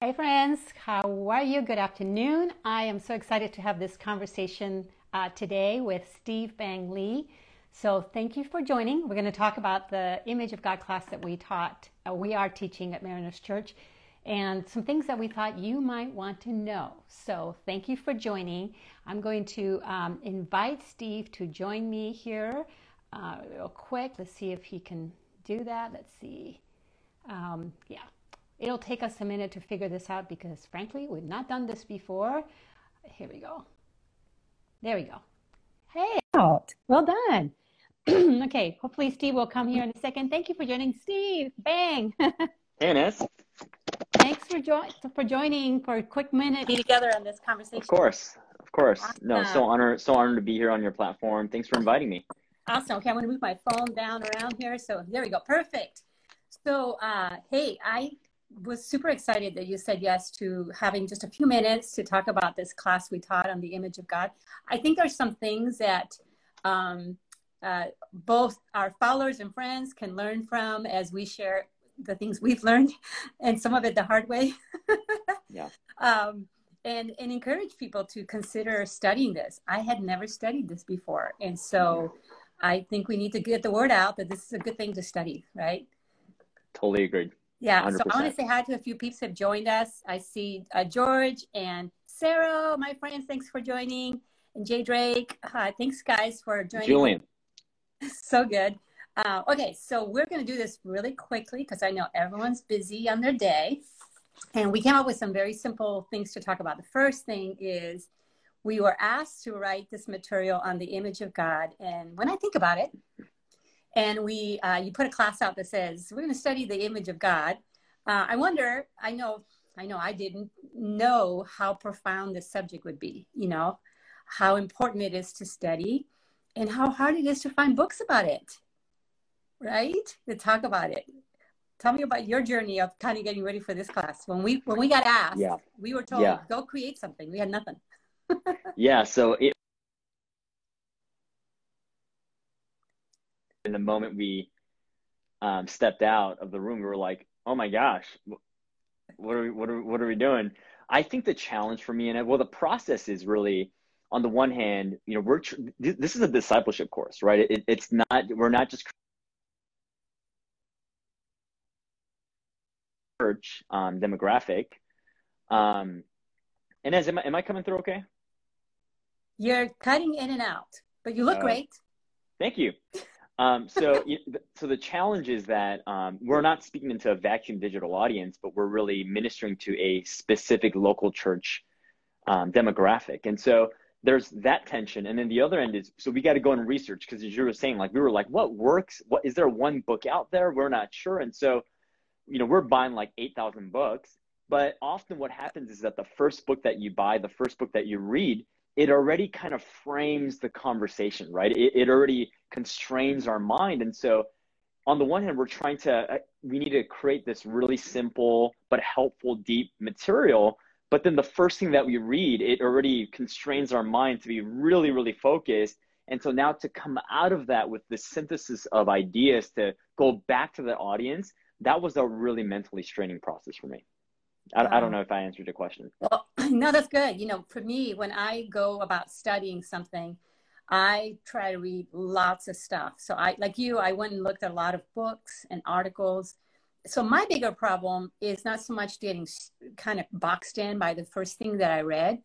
Hey, friends, how are you? Good afternoon. I am so excited to have this conversation uh, today with Steve Bang Lee. So, thank you for joining. We're going to talk about the Image of God class that we taught, uh, we are teaching at Mariners Church, and some things that we thought you might want to know. So, thank you for joining. I'm going to um, invite Steve to join me here uh, real quick. Let's see if he can do that. Let's see. Um, yeah, it'll take us a minute to figure this out because, frankly, we've not done this before. Here we go. There we go. Hey, out. Well done. okay, hopefully Steve will come here in a second. Thank you for joining, Steve. Bang. hey, Inez. Thanks for, jo- for joining for a quick minute be together on this conversation. Of course, of course. Awesome. No, so honored, so honored to be here on your platform. Thanks for inviting me. Awesome. Okay, I'm going to move my phone down around here. So there we go. Perfect. So, uh, hey, I was super excited that you said yes to having just a few minutes to talk about this class we taught on the image of God. I think there's some things that um, uh, both our followers and friends can learn from as we share the things we've learned and some of it the hard way. yeah. Um, and, and encourage people to consider studying this. I had never studied this before. And so I think we need to get the word out that this is a good thing to study, right? Totally agreed. Yeah. 100%. So I want to say hi to a few peeps have joined us. I see uh, George and Sarah, my friends. Thanks for joining. And Jay Drake. Uh, thanks, guys, for joining. Julian. so good. Uh, okay, so we're going to do this really quickly because I know everyone's busy on their day. And we came up with some very simple things to talk about. The first thing is we were asked to write this material on the image of God. And when I think about it, and we uh, you put a class out that says we're going to study the image of God, uh, I wonder. I know, I know, I didn't know how profound this subject would be. You know, how important it is to study and how hard it is to find books about it, right? To talk about it. Tell me about your journey of kind of getting ready for this class. When we when we got asked, yeah. we were told yeah. go create something. We had nothing. yeah, so it, the moment we um, stepped out of the room, we were like, "Oh my gosh, what are we, what are what are we doing?" I think the challenge for me and well, the process is really on the one hand, you know, we're tr- this is a discipleship course, right? It, it's not we're not just church um, demographic. Um, and as am I, am I coming through okay? You're cutting in and out, but you look uh, great. Thank you. Um, so, so the challenge is that um, we're not speaking into a vacuum digital audience, but we're really ministering to a specific local church um, demographic. And so, there's that tension. And then the other end is so we got to go and research because as you were saying like we were like what works? What is there one book out there? We're not sure. And so you know we're buying like 8000 books but often what happens is that the first book that you buy the first book that you read it already kind of frames the conversation right? It, it already constrains our mind. And so on the one hand we're trying to uh, we need to create this really simple but helpful deep material. But then the first thing that we read it already constrains our mind to be really really focused. And so now to come out of that with the synthesis of ideas to go back to the audience that was a really mentally straining process for me. I, um, I don't know if i answered your question. Well no that's good you know for me when i go about studying something I try to read lots of stuff. So I, like you, I went and looked at a lot of books and articles so my bigger problem is not so much getting kind of boxed in by the first thing that I read,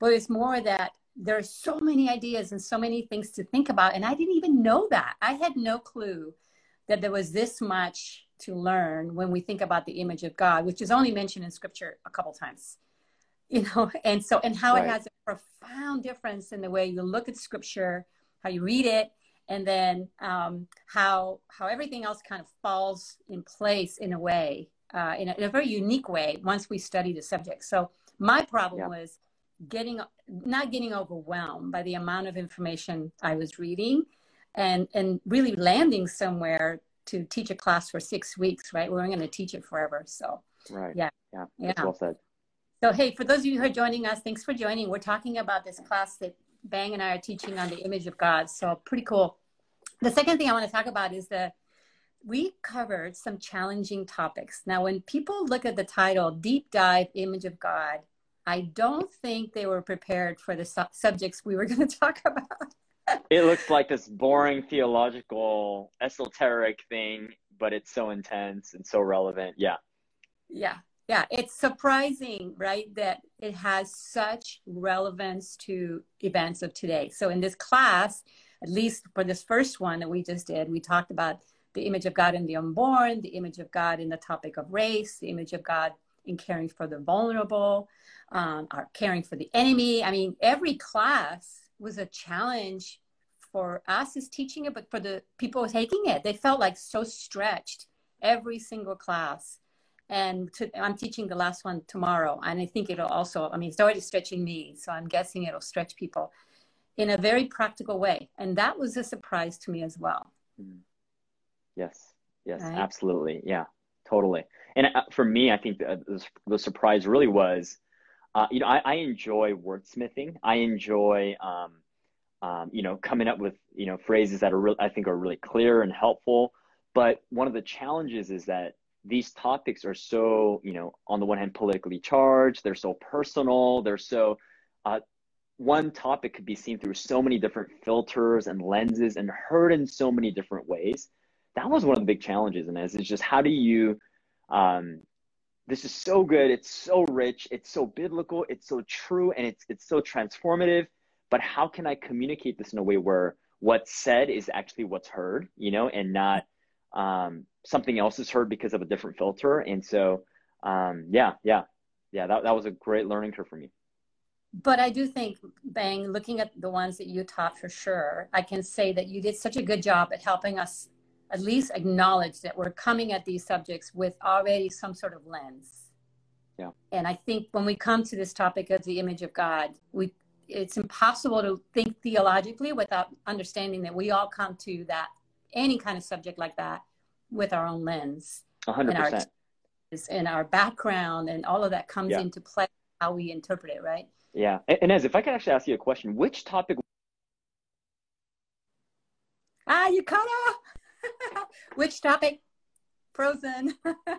but it's more that there are so many ideas and so many things to think about. And I didn't even know that. I had no clue that there was this much to learn when we think about the image of God, which is only mentioned in scripture a couple times. You know, and so and how right. it has a profound difference in the way you look at scripture, how you read it, and then um, how how everything else kind of falls in place in a way uh, in, a, in, a, very unique way once we study the subject so my problem yeah. was getting not getting overwhelmed by the amount of information i was reading and and really landing somewhere to teach a class for six weeks right we're not going to teach it forever so right yeah yeah, yeah. well said so hey for those of you who are joining us thanks for joining we're talking about this class that Bang and I are teaching on the image of God. So pretty cool. The second thing I want to talk about is that we covered some challenging topics. Now, when people look at the title, Deep Dive Image of God, I don't think they were prepared for the su- subjects we were going to talk about. it looks like this boring theological, esoteric thing, but it's so intense and so relevant. Yeah. Yeah. Yeah. It's surprising, right, that it has such relevance to events of today. So, in this class, at least for this first one that we just did, we talked about the image of God in the unborn, the image of God in the topic of race, the image of God in caring for the vulnerable, um, our caring for the enemy. I mean, every class was a challenge for us as teaching it, but for the people taking it, they felt like so stretched every single class. And to, I'm teaching the last one tomorrow, and I think it'll also, I mean, it's already stretching me, so I'm guessing it'll stretch people in a very practical way. And that was a surprise to me as well. Mm-hmm. Yes, yes, right? absolutely. Yeah, totally. And uh, for me, I think the, the surprise really was uh, you know, I, I, enjoy wordsmithing. I enjoy, um, um, you know, coming up with, you know, phrases that are real, I think are really clear and helpful. But one of the challenges is that these topics are so, you know, on the one hand, politically charged. They're so personal. They're so, uh, one topic could be seen through so many different filters and lenses and heard in so many different ways. That was one of the big challenges, and is just how do you um, this is so good. It's so rich. It's so biblical. It's so true, and it's it's so transformative. But how can I communicate this in a way where what's said is actually what's heard, you know, and not um, something else is heard because of a different filter? And so, um, yeah, yeah, yeah. That that was a great learning curve for me. But I do think, Bang, looking at the ones that you taught for sure, I can say that you did such a good job at helping us at least acknowledge that we're coming at these subjects with already some sort of lens. Yeah. And I think when we come to this topic of the image of God, we it's impossible to think theologically without understanding that we all come to that any kind of subject like that with our own lens. 100%. And our, and our background and all of that comes yeah. into play how we interpret it, right? Yeah. And, and as if I could actually ask you a question, which topic Ah, you cut off. Which topic? Frozen.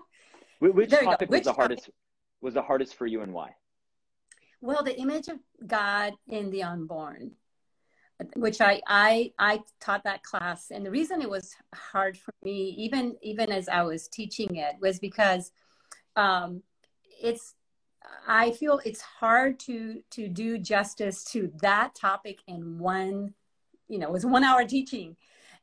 Which topic was the hardest? Was the hardest for you, and why? Well, the image of God in the unborn, which I I I taught that class, and the reason it was hard for me, even even as I was teaching it, was because um, it's I feel it's hard to to do justice to that topic in one, you know, it was one hour teaching.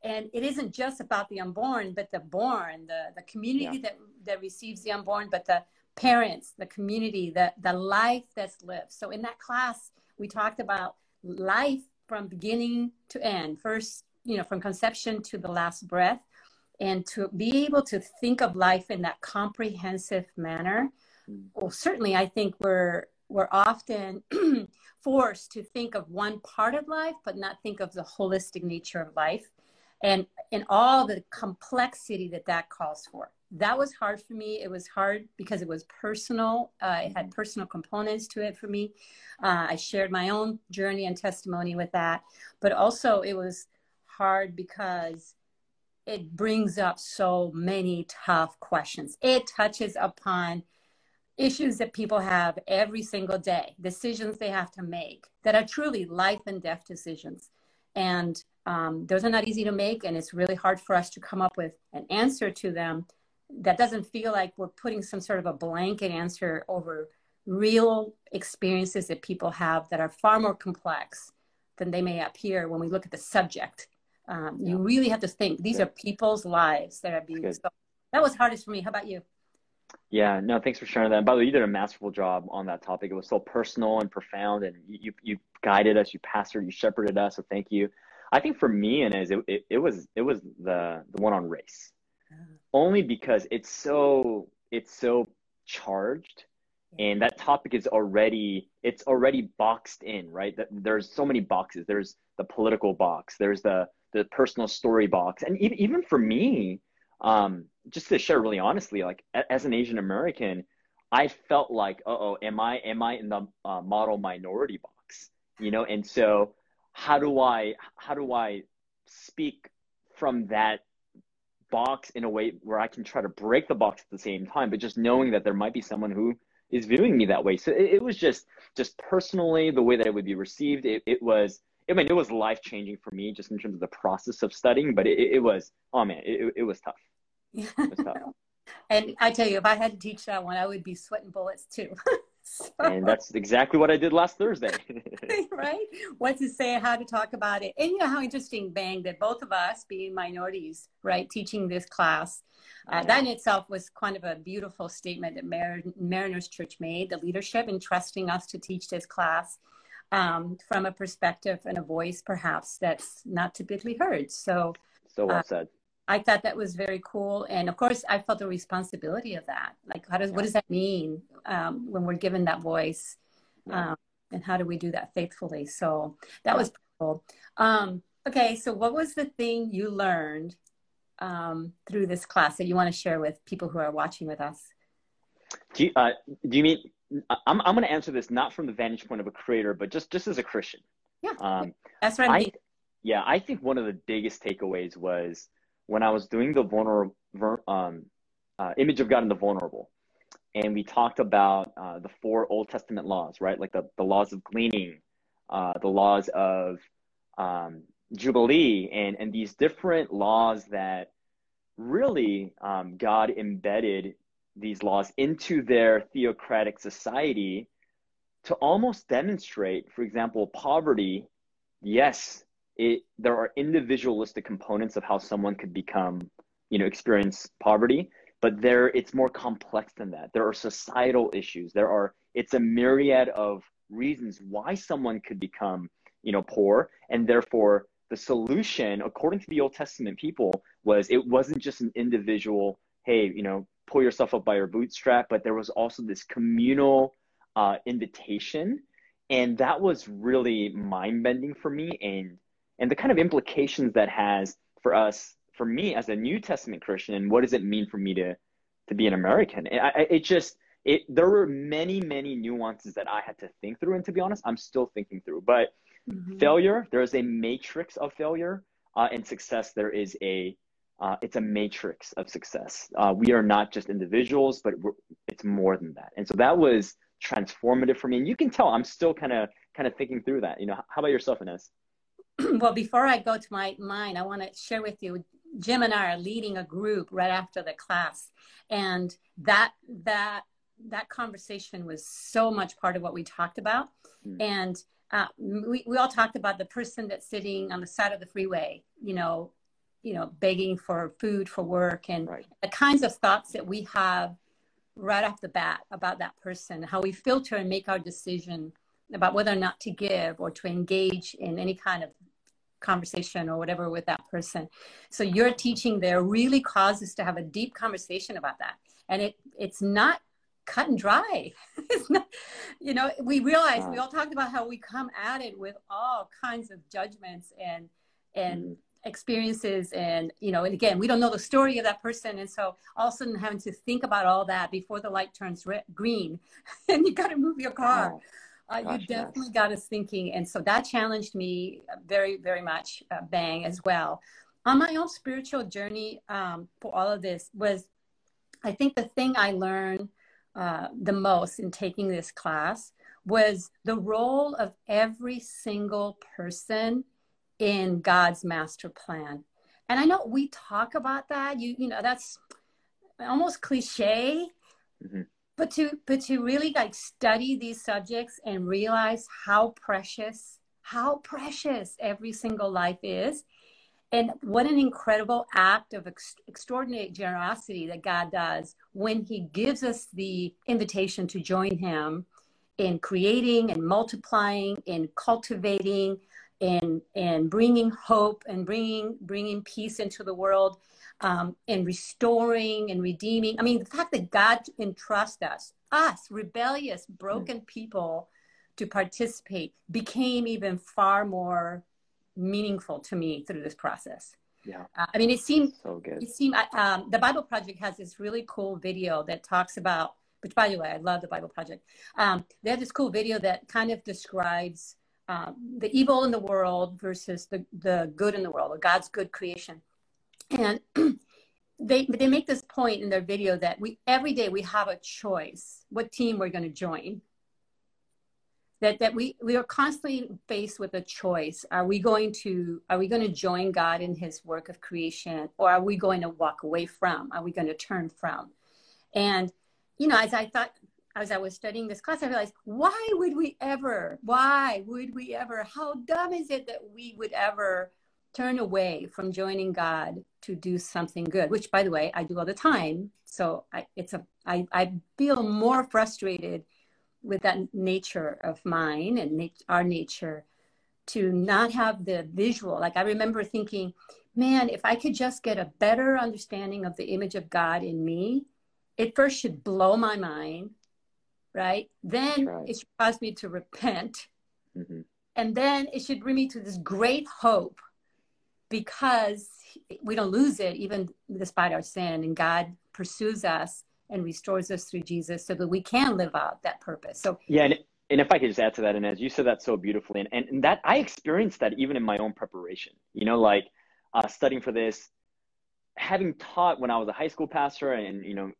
And it isn't just about the unborn but the born the, the community yeah. that, that receives the unborn but the parents the community the, the life that's lived. So in that class we talked about life from beginning to end. First you know from conception to the last breath. And to be able to think of life in that comprehensive manner mm. well certainly i think we're we're often forced to think of one part of life but not think of the holistic nature of life and and all the complexity that that calls for that was hard for me. It was hard because it was personal. Uh, it had personal components to it for me. Uh, i shared my own journey and testimony with that. But also it was hard because it brings up so many tough questions. It touches upon issues that people have every single day decisions they have to make that are truly life and death decisions. And um, those are not easy to make and it's really hard for us to come up with an answer to them that doesn't feel like we're putting some sort of a blanket answer over real experiences that people have that are far more complex than they may appear when we look at the subject um, yeah. you really have to think these Good. are people's lives that are being so that was hardest for me how about you yeah, no, thanks for sharing that. And by the way, you did a masterful job on that topic. It was so personal and profound, and you you guided us, you pastored, you shepherded us. So thank you. I think for me and as it, it, it, was it was the the one on race, only because it's so it's so charged, and that topic is already it's already boxed in, right? That there's so many boxes. There's the political box. There's the the personal story box, and even even for me, um, just to share really honestly, like as an Asian American, I felt like, oh, am I am I in the uh, model minority box? You know, and so how do I how do I speak from that box in a way where I can try to break the box at the same time, but just knowing that there might be someone who is viewing me that way. So it, it was just just personally the way that it would be received. It, it was I mean it was life changing for me just in terms of the process of studying, but it, it was oh man, it, it was tough. It was tough. and I tell you, if I had to teach that one, I would be sweating bullets too. so, and that's exactly what I did last Thursday. right? What to say, how to talk about it. And you know how interesting, Bang, that both of us being minorities, right, teaching this class, uh, that in itself was kind of a beautiful statement that Mar- Mariners Church made, the leadership in trusting us to teach this class um, from a perspective and a voice perhaps that's not typically heard. So, so well uh, said. I thought that was very cool, and of course, I felt the responsibility of that. Like, how does yeah. what does that mean um, when we're given that voice, yeah. um, and how do we do that faithfully? So that yeah. was cool. Um, okay, so what was the thing you learned um, through this class that you want to share with people who are watching with us? Do you, uh, do you mean I'm I'm going to answer this not from the vantage point of a creator, but just just as a Christian? Yeah, um, that's right. I, yeah, I think one of the biggest takeaways was when I was doing the vulnerable um, uh, image of God in the vulnerable, and we talked about uh, the four Old Testament laws, right? Like the, the laws of gleaning, uh, the laws of um, Jubilee, and, and these different laws that really um, God embedded these laws into their theocratic society to almost demonstrate, for example, poverty. Yes, it there are individualistic components of how someone could become you know experience poverty but there it's more complex than that. There are societal issues. There are it's a myriad of reasons why someone could become you know poor and therefore the solution according to the old testament people was it wasn't just an individual hey you know pull yourself up by your bootstrap but there was also this communal uh, invitation and that was really mind bending for me and and the kind of implications that has for us, for me as a New Testament Christian, and what does it mean for me to to be an American? It, I, it just it there were many many nuances that I had to think through, and to be honest, I'm still thinking through. But mm-hmm. failure, there is a matrix of failure, uh, and success, there is a uh, it's a matrix of success. Uh, we are not just individuals, but it's more than that. And so that was transformative for me. And you can tell I'm still kind of kind of thinking through that. You know, how about yourself, Ines? well, before I go to my mind, I want to share with you. Jim and I are leading a group right after the class, and that that that conversation was so much part of what we talked about. Mm. And uh, we we all talked about the person that's sitting on the side of the freeway, you know, you know, begging for food for work, and right. the kinds of thoughts that we have right off the bat about that person, how we filter and make our decision about whether or not to give or to engage in any kind of conversation or whatever with that person. So your teaching there really causes to have a deep conversation about that. And it it's not cut and dry. it's not, you know, we realize we all talked about how we come at it with all kinds of judgments and and mm-hmm. experiences and you know and again we don't know the story of that person and so all of a sudden having to think about all that before the light turns red, green and you got to move your car oh uh, you definitely got us thinking. And so that challenged me very, very much, uh, Bang, as well. On my own spiritual journey um, for all of this was, I think the thing I learned uh, the most in taking this class was the role of every single person in God's master plan. And I know we talk about that. You you know that's almost cliche, mm-hmm but to but to really like study these subjects and realize how precious how precious every single life is. And what an incredible act of ex- extraordinary generosity that God does when He gives us the invitation to join Him in creating and multiplying, in cultivating, and and bringing hope and bringing bringing peace into the world um, and restoring and redeeming. I mean, the fact that God entrusts us, us, rebellious, broken people, to participate became even far more meaningful to me through this process. Yeah. Uh, I mean, it seemed so good. It seemed um, the Bible Project has this really cool video that talks about. Which, by the way, I love the Bible Project. Um, they have this cool video that kind of describes um, the evil in the world versus the the good in the world, or God's good creation. And they they make this point in their video that we every day we have a choice what team we're going to join. That that we we are constantly faced with a choice. Are we going to are we going to join god in his work of creation or are we going to walk away from are we going to turn from? And you know as i thought as i was studying this class i realized why would we ever why would we ever how dumb is it that we would ever turn away from joining god to do something good which by the way i do all the time so I, it's a I, I feel more frustrated with that nature of mine and nat- our nature to not have the visual. Like I remember thinking, man, if I could just get a better understanding of the image of God in me, it first should blow my mind, right? Then right. it should cause me to repent. Mm-hmm. And then it should bring me to this great hope because we don't lose it even despite our sin and God pursues us and restores us through Jesus so that we can live out that purpose. So yeah, and, and if I could just add to that, and as you said that so beautifully, and, and, and that I experienced that even in my own preparation, you know, like uh, studying for this, having taught when I was a high school pastor and, you know,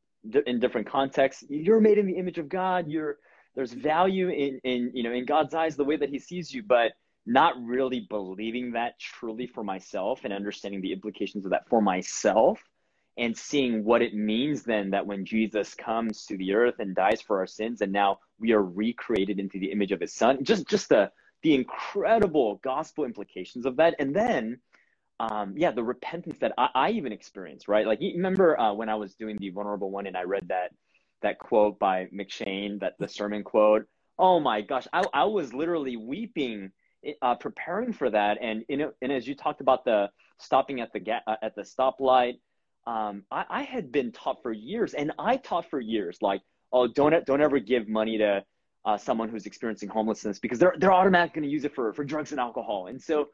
in different contexts, you're made in the image of God. You're, there's value in, in, you know, in God's eyes, the way that he sees you, but not really believing that truly for myself and understanding the implications of that for myself and seeing what it means then that when Jesus comes to the earth and dies for our sins and now we are recreated into the image of his son just just the the incredible gospel implications of that. And then um, yeah the repentance that I, I, even experienced right? Like you remember uh, when I was doing the vulnerable one and I read that that quote by McCheyne that the sermon quote? Oh my gosh I, I was literally weeping uh, preparing for that and you know and as you talked about the stopping at the ga- uh, at the stoplight um, I, I, had been taught for years, and I taught for years, like, oh, don't don't ever give money to uh, someone who's experiencing homelessness because they're they're automatically going to use it for for drugs and alcohol. And so,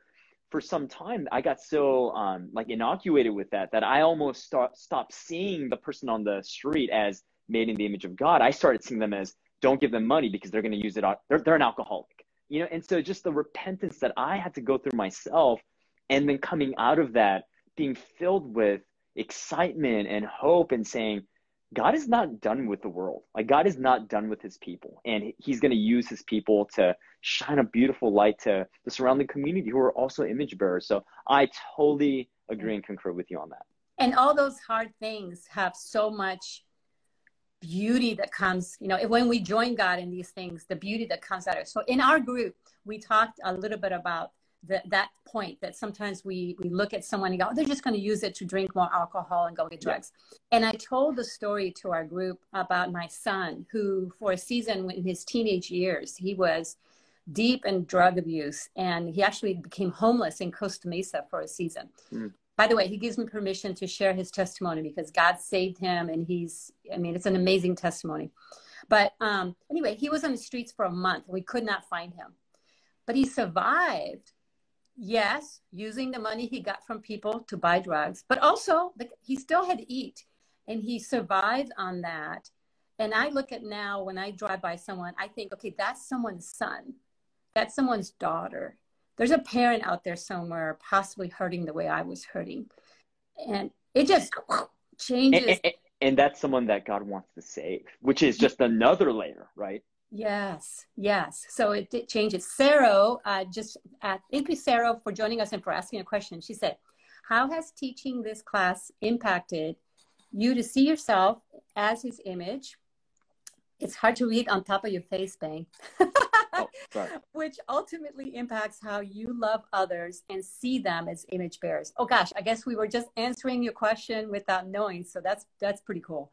for some time, I got so um, like inoculated with that that I almost start, stopped seeing the person on the street as made in the image of God. I started seeing them as don't give them money because they're going to use it. They're they're an alcoholic, you know. And so, just the repentance that I had to go through myself, and then coming out of that, being filled with excitement and hope and saying, God is not done with the world. Like God is not done with his people. And he's going to use his people to shine a beautiful light to the surrounding community who are also image bearers. So I totally agree and concur with you on that. And all those hard things have so much beauty that comes, you know, when we join God in these things, the beauty that comes out of it. So in our group, we talked a little bit about that that point that sometimes we we look at someone and go, oh, they're just going to use it to drink more alcohol and go get drugs. Yeah. And I told the story to our group about my son, who for a season in his teenage years he was deep in drug abuse, and he actually became homeless in Costa Mesa for a season. Mm. By the way, he gives me permission to share his testimony because God saved him, and he's I mean it's an amazing testimony. But um, anyway, he was on the streets for a month. We could not find him but he survived yes, using the money he got from people to buy drugs, but also he still had to eat and he survived on that. And I look at now when I drive by someone, I think, okay, that's someone's son, that's someone's daughter. There's a parent out there somewhere possibly hurting the way I was hurting. And it just changes. And, and, and that's someone that God wants to save, which is just another layer, right? Yes, yes. So it did changes. Sarah, uh, just uh, thank you, Sarah, for joining us and for asking a question. She said, "How has teaching this class impacted you to see yourself as His image?" It's hard to read on top of your face, Bang. oh, Which ultimately impacts how you love others and see them as image bearers. Oh gosh, I guess we were just answering your question without knowing, so that's that's pretty cool.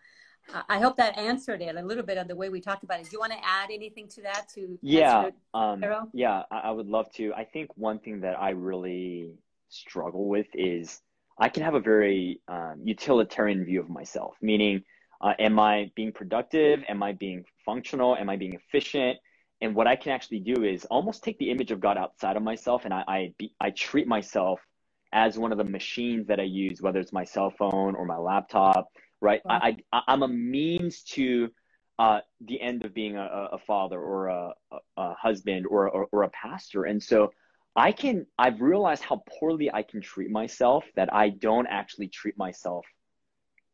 I hope that answered it a little bit of the way we talked about it. Do you want to add anything to that? To yeah, um, yeah, I would love to. I think one thing that I really struggle with is I can have a very um, utilitarian view of myself, meaning, uh, am I being productive? Am I being functional? Am I being efficient? And what I can actually do is almost take the image of God outside of myself, and I I, be, I treat myself as one of the machines that I use, whether it's my cell phone or my laptop right? I, I I'm a means to uh, the end of being a, a father or a, a husband or, or, or a pastor, and so I can I've realized how poorly I can treat myself that I don't actually treat myself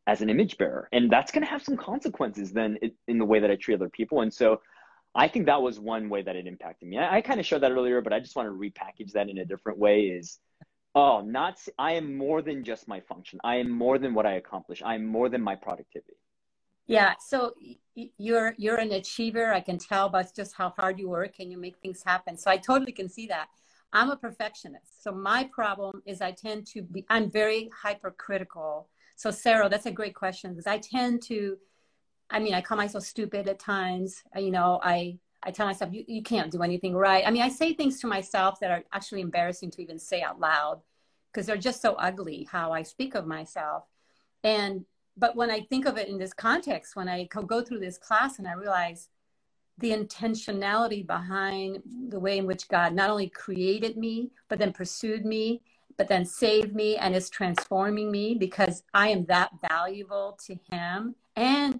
as an image bearer. And that's going to have some consequences then in the way that I treat other people. And so I think that was one way that it impacted me. I, I kind of showed that earlier, but I just want to repackage that in a different way is, oh, not, I am more than just my function. I am more than what I accomplish. I am more than my productivity. Yeah. So you're, you're an achiever. I can tell by just how hard you work and you make things happen. So I totally can see that. I'm a perfectionist. So my problem is I tend to be, I'm very hypercritical. So Sarah, that's a great question because I tend to, I mean, I call myself stupid at times. You know, I, I tell myself, you, you can't do anything right. I mean, I say things to myself that are actually embarrassing to even say out loud because they're just so ugly how I speak of myself. And, but when I think of it in this context, when I go through this class and I realize the intentionality behind the way in which God not only created me, but then pursued me, but then saved me and is transforming me because I am that valuable to Him and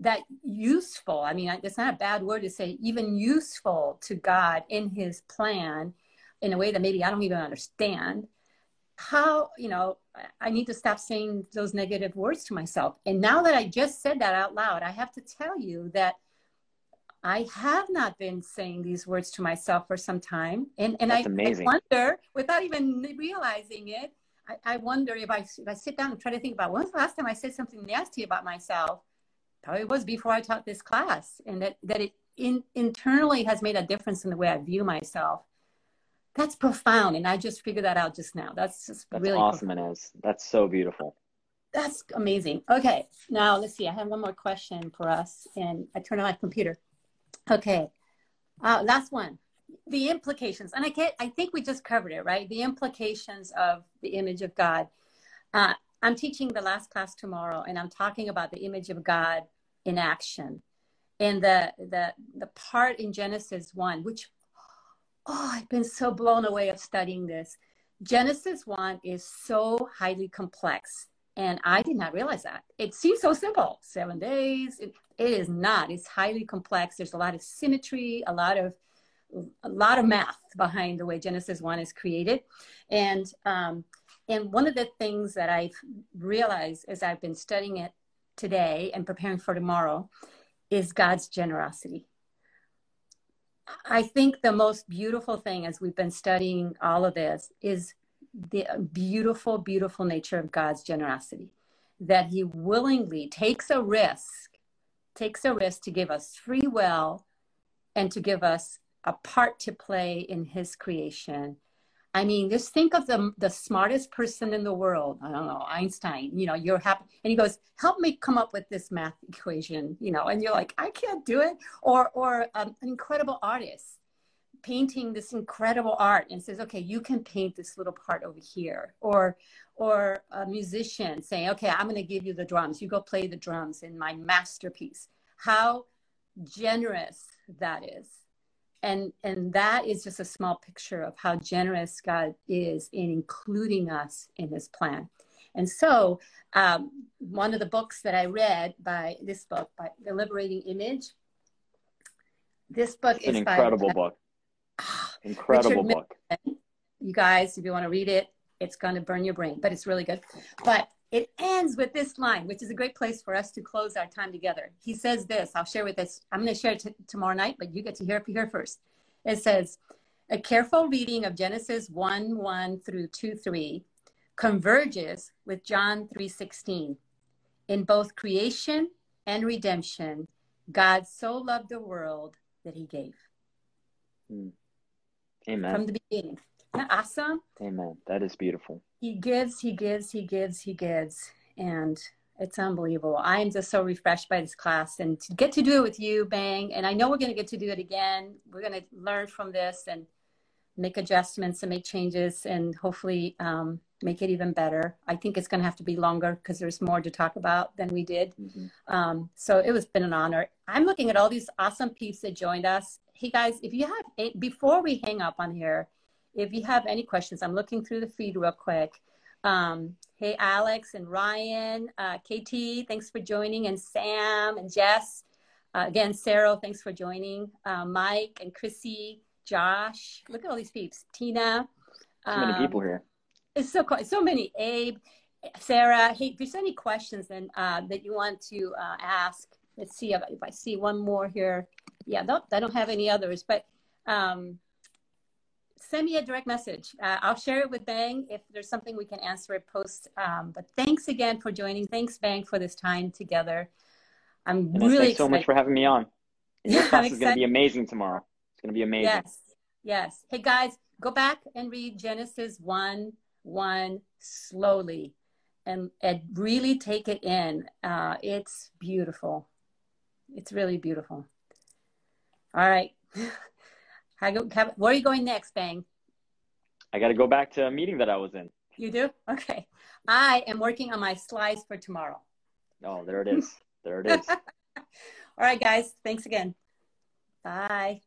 that useful. I mean, it's not a bad word to say, even useful to God in His plan in a way that maybe I don't even understand. How, you know, I need to stop saying those negative words to myself. And now that I just said that out loud, I have to tell you that I have not been saying these words to myself for some time. And, and I, I, wonder, without even realizing it, I, I wonder if I, if I sit down and try to think about when's the last time I said something nasty about myself? Probably was before I taught this class. And that, that it in, internally has made a difference in the way I view myself. That's profound. And I just figured that out just now. That's just That's really awesome, profound. Inez. That's so beautiful. That's amazing. Okay. Now let's see. I have one more question for us. And I turn on my computer. Okay. Uh, last one. The implications, and I get, I think we just covered it, right? The implications of the image of God. Uh, I'm teaching the last class tomorrow, and I'm talking about the image of God in action, and the the the part in Genesis one, which oh, I've been so blown away of studying this. Genesis one is so highly complex, and I did not realize that. It seems so simple, seven days. It, it is not. It's highly complex. There's a lot of symmetry, a lot of a lot of math behind the way Genesis one is created, and um, and one of the things that I've realized as I've been studying it today and preparing for tomorrow is God's generosity. I think the most beautiful thing as we've been studying all of this is the beautiful, beautiful nature of God's generosity. That He willingly takes a risk takes a risk to give us free will and to give us a part to play in his creation. I mean, just think of the, the smartest person in the world. I don't know, Einstein, you know, you're happy. And he goes, help me come up with this math equation, you know, and you're like, I can't do it. Or, or um, an incredible artist painting this incredible art and says, okay, you can paint this little part over here. Or, or a musician saying, okay, I'm going to give you the drums. You go play the drums in my masterpiece. How generous that is. And, and that is just a small picture of how generous God is in including us in his plan. And so, um, one of the books that I read by this book, by The Liberating Image, this book it's is an incredible by, book. incredible Richard book. Middleton. You guys, if you want to read it, it's going to burn your brain, but it's really good. But it ends with this line, which is a great place for us to close our time together. He says this, I'll share with this. I'm going to share it t- tomorrow night, but you get to hear it here first. It says, a careful reading of Genesis 1 1 through 2 3 converges with John 3 16. In both creation and redemption, God so loved the world that he gave. Hmm. Amen. From the beginning. Isn't that awesome? Amen. That is beautiful. He gives, he gives, he gives, he gives. And it's unbelievable. I am just so refreshed by this class and to get to do it with you, Bang. And I know we're going to get to do it again. We're going to learn from this and make adjustments and make changes and hopefully um, make it even better. I think it's going to have to be longer because there's more to talk about than we did. Mm-hmm. Um, so it was been an honor. I'm looking at all these awesome peeps that joined us. Hey guys, if you have, before we hang up on here, if you have any questions, I'm looking through the feed real quick. Um, hey, Alex and Ryan, uh, KT, thanks for joining, and Sam and Jess. Uh, again, Sarah, thanks for joining. Uh, Mike and Chrissy, Josh, look at all these peeps. Tina. So many um, people here. It's so cool. So many. Abe. Sarah, hey, if there's any questions then uh, that you want to uh, ask, let's see if, if, I see one more here. Yeah, I don't have any others, but um, send me a direct message. Uh, I'll share it with Bang if there's something we can answer it post. Um, but thanks again for joining. Thanks, Bang, for this time together. I'm really thanks so much for having me on. Your class is going to be amazing tomorrow. It's going to be amazing. Yes, yes. Hey guys, go back and read Genesis one one slowly, and and really take it in. Uh, it's beautiful. It's really beautiful. All right. Where are you going next, Bang? I got to go back to a meeting that I was in. You do? Okay. I am working on my slides for tomorrow. Oh, there it is. There it is. All right, guys. Thanks again. Bye.